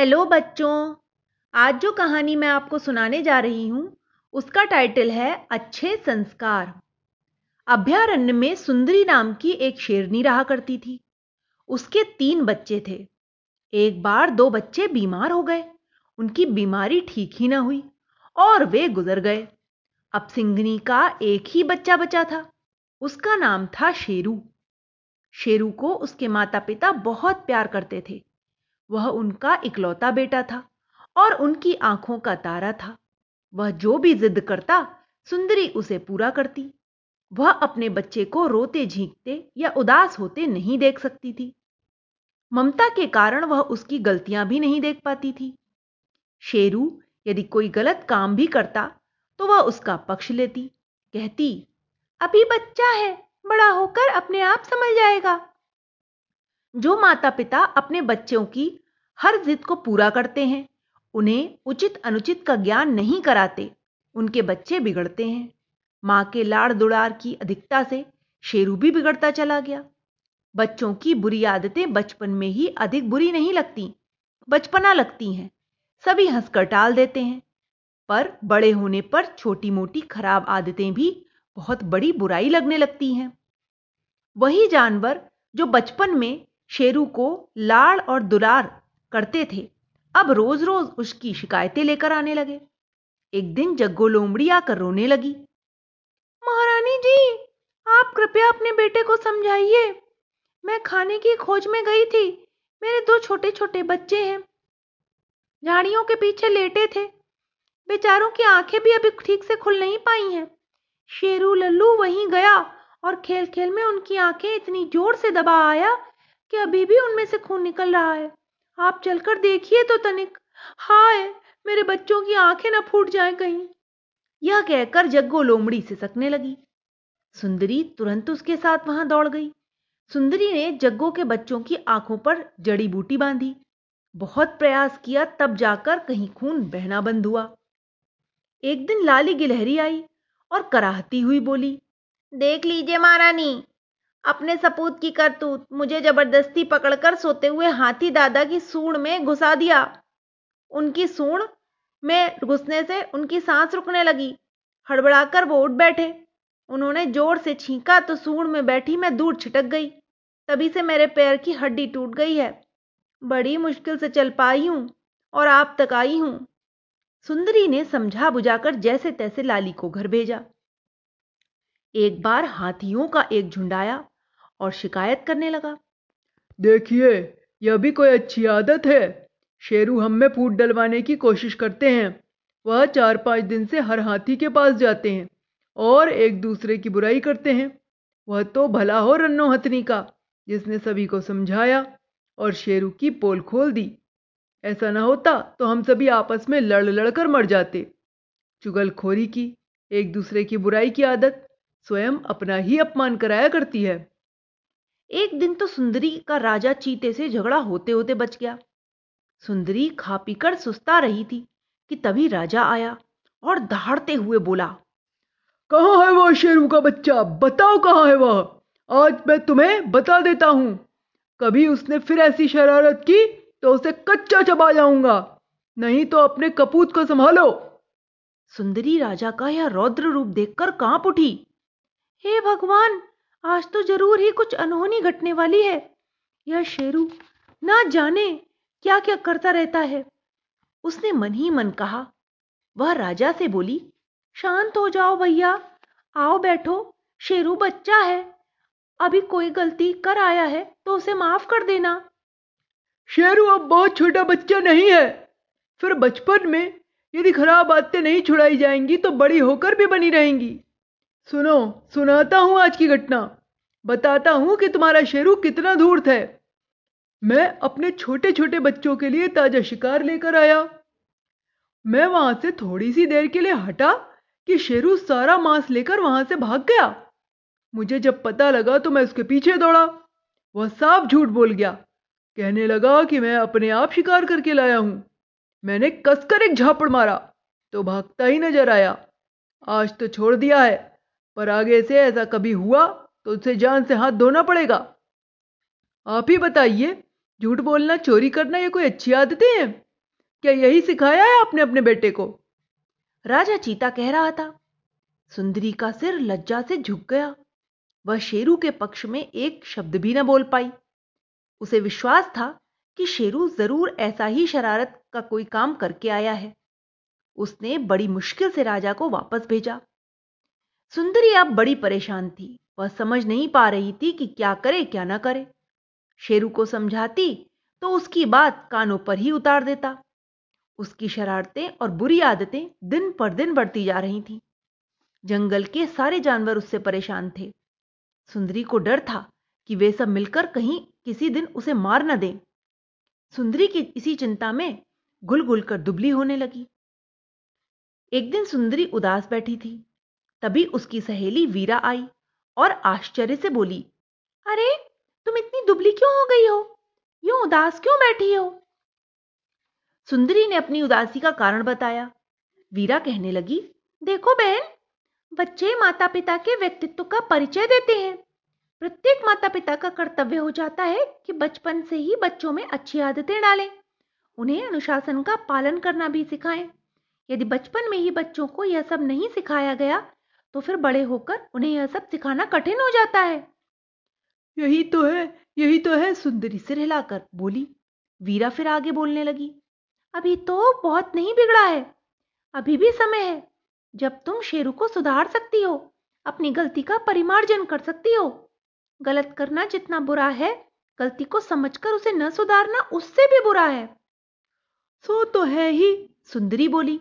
Hello बच्चों, आज जो कहानी मैं आपको सुनाने जा रही हूँ, उसका टाइटल है अच्छे संस्कार। अभ्यारण्य में सुंदरी नाम की एक शेरनी रहा करती थी। उसके तीन बच्चे थे। एक बार दो बच्चे बीमार हो गए। उनकी बीमारी ठीक ही ना हुई और वे गुजर गए। अब सिंघनी का एक ही बच्चा बचा था। उसका नाम था शेरू। शेरू को उसके माता पिता बहुत प्यार करते थे। वह उनका इकलौता बेटा था और उनकी आँखों का तारा था। वह जो भी जिद करता, सुंदरी उसे पूरा करती। वह अपने बच्चे को रोते झींकते या उदास होते नहीं देख सकती थी। ममता के कारण वह उसकी गलतियाँ भी नहीं देख पाती थी। शेरू, यदि कोई गलत काम भी करता तो वह उसका पक्ष लेती, कहती, अभी बच्चा है, बड़ा होकर अपने आप समझ जाएगा। जो माता पिता अपने बच्चों की हर जिद को पूरा करते हैं। उन्हें उचित अनुचित का ज्ञान नहीं कराते। उनके बच्चे बिगड़ते हैं। माँ के लाड़ दुड़ार की अधिकता से शेरू भी बिगड़ता चला गया। बच्चों की बुरी आदतें बचपन में ही अधिक बुरी नहीं लगती, बचपना लगती हैं। सभी हंसकर टाल देते हैं। पर बड़े होने पर छोटी मोटी खराब आदतें भी बहुत बड़ी बुराई लगने लगती हैं। वही जानवर जो बचपन में शेरू को लाड़ और दुलार करते थे। अब रोज रोज उसकी शिकायतें लेकर आने लगे। एक दिन जग्गो लोमड़ी आकर रोने लगी। महारानी जी, आप कृपया अपने बेटे को समझाइए। मैं खाने की खोज में गई थी। मेरे दो छोटे छोटे बच्चे हैं। झाड़ियों के पीछे लेटे थे। बेचारों की आँखें भी अभी ठीक से खुल नहीं पाई हैं। शेरू लल्लू वहीं गया और खेल खेल में उनकी आँखें इतनी ज़ोर से दबा आया कि अभी भी उनमें से खून निकल रहा है। आप चलकर देखिए तो तनिक। हाय, मेरे बच्चों की आँखें ना फूट जाएँ कहीं। यह कहकर जग्गो लोमड़ी से सकने लगी। सुंदरी तुरंत उसके साथ वहाँ दौड़ गई। सुंदरी ने जग्गो के बच्चों की आँखों पर जड़ी बूटी बांधी। बहुत प्रयास किया तब जाकर कहीं खून बहना बंद हुआ। एक दिन लाली गिलहरी आई और कराहती हुई बोली, देख लीजिए महारानी अपने सपूत की करतूत मुझे ज़बरदस्ती पकड़कर सोते हुए हाथी दादा की सूंड में घुसा दिया। उनकी सूंड में घुसने से उनकी सांस रुकने लगी। हड़बड़ाकर वो उठ बैठे। उन्होंने ज़ोर से छींका तो सूंड में बैठी मैं दूर छिटक गई। तभी से मेरे पैर की हड्डी टूट गई है। बड़ी मुश्किल से चल पाई हूँ और आप तक आई हूँ। सुंदरी ने समझा बुझाकर जैसे तैसे लाली को घर भेजा। एक बार हाथियों का एक झुंड आया और शिकायत करने लगा। देखिए, यह भी कोई अच्छी आदत है। शेरू हम में फूट डलवाने की कोशिश करते हैं। वह चार पाँच दिन से हर हाथी के पास जाते हैं और एक दूसरे की बुराई करते हैं। वह तो भला हो रन्नो हथनी का, जिसने सभी को समझाया और शेरू की पोल खोल दी। ऐसा ना होता तो हम सभी आपस में लड़ लड़कर मर जाते। चुगलखोरी की, एक दूसरे की बुराई की आदत, स्वयं अपना ही अपमान कराया करती है। एक दिन तो सुंदरी का राजा चीते से झगड़ा होते होते बच गया। सुंदरी खा पीकर सुस्ता रही थी कि तभी राजा आया और दहाड़ते हुए बोला, कहाँ है वह शेरू का बच्चा? बताओ कहाँ है वह? आज मैं तुम्हें बता देता हूँ। कभी उसने फिर ऐसी शरारत की तो उसे कच्चा चबा जाऊँगा। नहीं तो अपने कपूत को संभालो। सुंदरी राजा का यह रौद्र रूप देखकर काँप उठी। हे भगवान आज तो ज़रूर ही कुछ अनहोनी घटने वाली है। यह शेरू ना जाने क्या क्या करता रहता है। उसने मन ही मन कहा, वह राजा से बोली, शांत हो जाओ भैया, आओ बैठो, शेरू बच्चा है, अभी कोई गलती कर आया है तो उसे माफ़ कर देना। शेरू अब बहुत छोटा बच्चा नहीं है। फिर बचपन में यदि खराब बातें नहीं छुड़ाई जाएँगी तो बड़ी होकर भी बनी रहेंगी। सुनो, सुनाता हूँ आज की घटना। बताता हूँ कि तुम्हारा शेरू कितना धूर्त है। मैं अपने छोटे छोटे बच्चों के लिए ताज़ा शिकार लेकर आया। मैं वहाँ से थोड़ी सी देर के लिए हटा कि शेरू सारा मांस लेकर वहाँ से भाग गया। मुझे जब पता लगा तो मैं उसके पीछे दौड़ा। वह साफ़ झूठ बोल गया। कहने लगा कि मैं अपने आप शिकार करके लाया हूँ। मैंने कसकर एक झापड़ मारा तो भागता ही नज़र आया। आज तो छोड़ दिया है। पर आगे से ऐसा कभी हुआ तो उसे जान से हाथ धोना पड़ेगा। आप ही बताइए, झूठ बोलना, चोरी करना, ये कोई अच्छी आदतें हैं? क्या यही सिखाया है आपने अपने बेटे को? राजा चीता कह रहा था। सुंदरी का सिर लज्जा से झुक गया। वह शेरू के पक्ष में एक शब्द भी न बोल पाई। उसे विश्वास था कि शेरू ज़रूर ऐसा ही शरारत का कोई काम करके आया है। उसने बड़ी मुश्किल से राजा को वापस भेजा। सुंदरी अब बड़ी परेशान थी। वह समझ नहीं पा रही थी कि क्या करे, क्या ना करे। शेरू को समझाती तो उसकी बात कानों पर ही उतार देता। उसकी शरारतें और बुरी आदतें दिन पर दिन बढ़ती जा रही थीं। जंगल के सारे जानवर उससे परेशान थे। सुंदरी को डर था कि वे सब मिलकर कहीं किसी दिन उसे मार न दें। सुंदरी की इसी चिंता में गुल गुल कर दुबली होने लगी। एक दिन सुंदरी उदास बैठी थी। तभी उसकी सहेली वीरा आई और आश्चर्य से बोली, अरे, तुम इतनी दुबली क्यों हो गई हो? यूँ उदास क्यों बैठी हो? सुंदरी ने अपनी उदासी का कारण बताया। वीरा कहने लगी, देखो बहन, बच्चे माता पिता के व्यक्तित्व का परिचय देते हैं। प्रत्येक माता पिता का कर्तव्य हो जाता है कि बचपन से ही बच्चों में अच्छी आदतें डालें। उन्हें अनुशासन का पालन करना भी सिखाएँ। यदि बचपन में ही बच्चों को यह सब नहीं सिखाया गया तो फिर बड़े होकर उन्हें यह सब सिखाना कठिन हो जाता है। यही तो है, यही तो है, सुंदरी सिर हिलाकर बोली। वीरा फिर आगे बोलने लगी, अभी तो बहुत नहीं बिगड़ा है, अभी भी समय है। जब तुम शेरू को सुधार सकती हो, अपनी गलती का परिमार्जन कर सकती हो, गलत करना जितना बुरा है, गलती को समझकर उसे न सुधारना उससे भी बुरा है। सो तो है ही, सुंदरी बोली।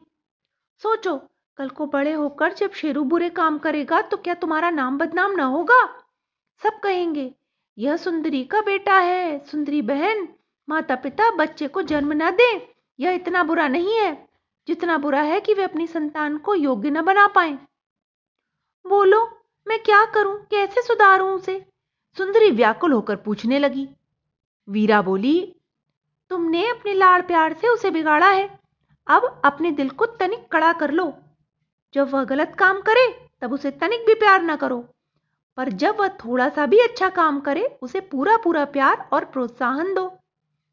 सोचो कल को बड़े होकर जब शेरू बुरे काम करेगा तो क्या तुम्हारा नाम बदनाम ना होगा? सब कहेंगे, यह सुंदरी का बेटा है, सुंदरी बहन माता पिता बच्चे को जन्म न दे। यह इतना बुरा नहीं है, जितना बुरा है कि वे अपनी संतान को योग्य न बना पाए। बोलो, मैं क्या करूँ? कैसे सुधारूं उसे? सुंदरी व्याकुल होकर पूछने लगी। वीरा बोली, तुमने अपने लाड़ प्यार से उसे बिगाड़ा है। अब अपने दिल को तनिक कड़ा कर लो। जब वह गलत काम करे, तब उसे तनिक भी प्यार ना करो। पर जब वह थोड़ा सा भी अच्छा काम करे, उसे पूरा पूरा प्यार और प्रोत्साहन दो।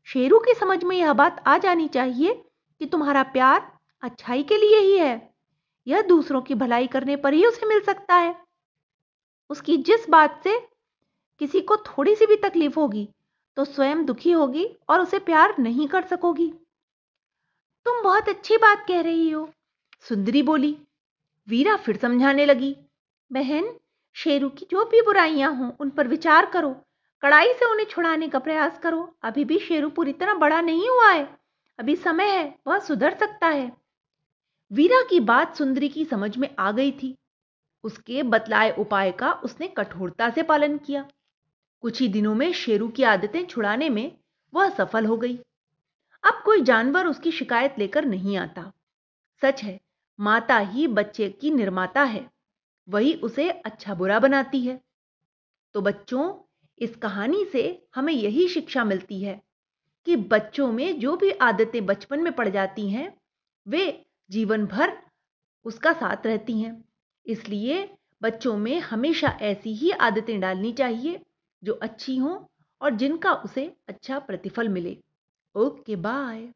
शेरू की समझ में यह बात आ जानी चाहिए कि तुम्हारा प्यार अच्छाई के लिए ही है। यह दूसरों की भलाई करने पर ही उसे मिल सकता है। उसकी जिस बात से किसी को थोड़ी सी भी तकलीफ़ होगी तो स्वयं दुखी होगी और उसे प्यार नहीं कर सकोगी। तुम बहुत अच्छी बात कह रही हो। सुंदरी बोली वीरा फिर समझाने लगी, बहन, शेरू की जो भी बुराइयाँ हों, उन पर विचार करो। कड़ाई से उन्हें छुड़ाने का प्रयास करो। अभी भी शेरू पूरी तरह बड़ा नहीं हुआ है। अभी समय है, वह सुधर सकता है। वीरा की बात सुंदरी की समझ में आ गई थी। उसके बतलाए उपाय का उसने कठोरता से पालन किया। कुछ ही दिनों में शेरू की आदतें छुड़ाने में वह सफल हो गई। अब कोई जानवर उसकी शिकायत लेकर नहीं आता। सच है माता ही बच्चे की निर्माता है। वही उसे अच्छा बुरा बनाती है। तो बच्चों, इस कहानी से हमें यही शिक्षा मिलती है कि बच्चों में जो भी आदतें बचपन में पड़ जाती हैं, वे जीवन भर उसका साथ रहती हैं। इसलिए बच्चों में हमेशा ऐसी ही आदतें डालनी चाहिए जो अच्छी हों और जिनका उसे अच्छा प्रतिफल मिले। Okay, bye.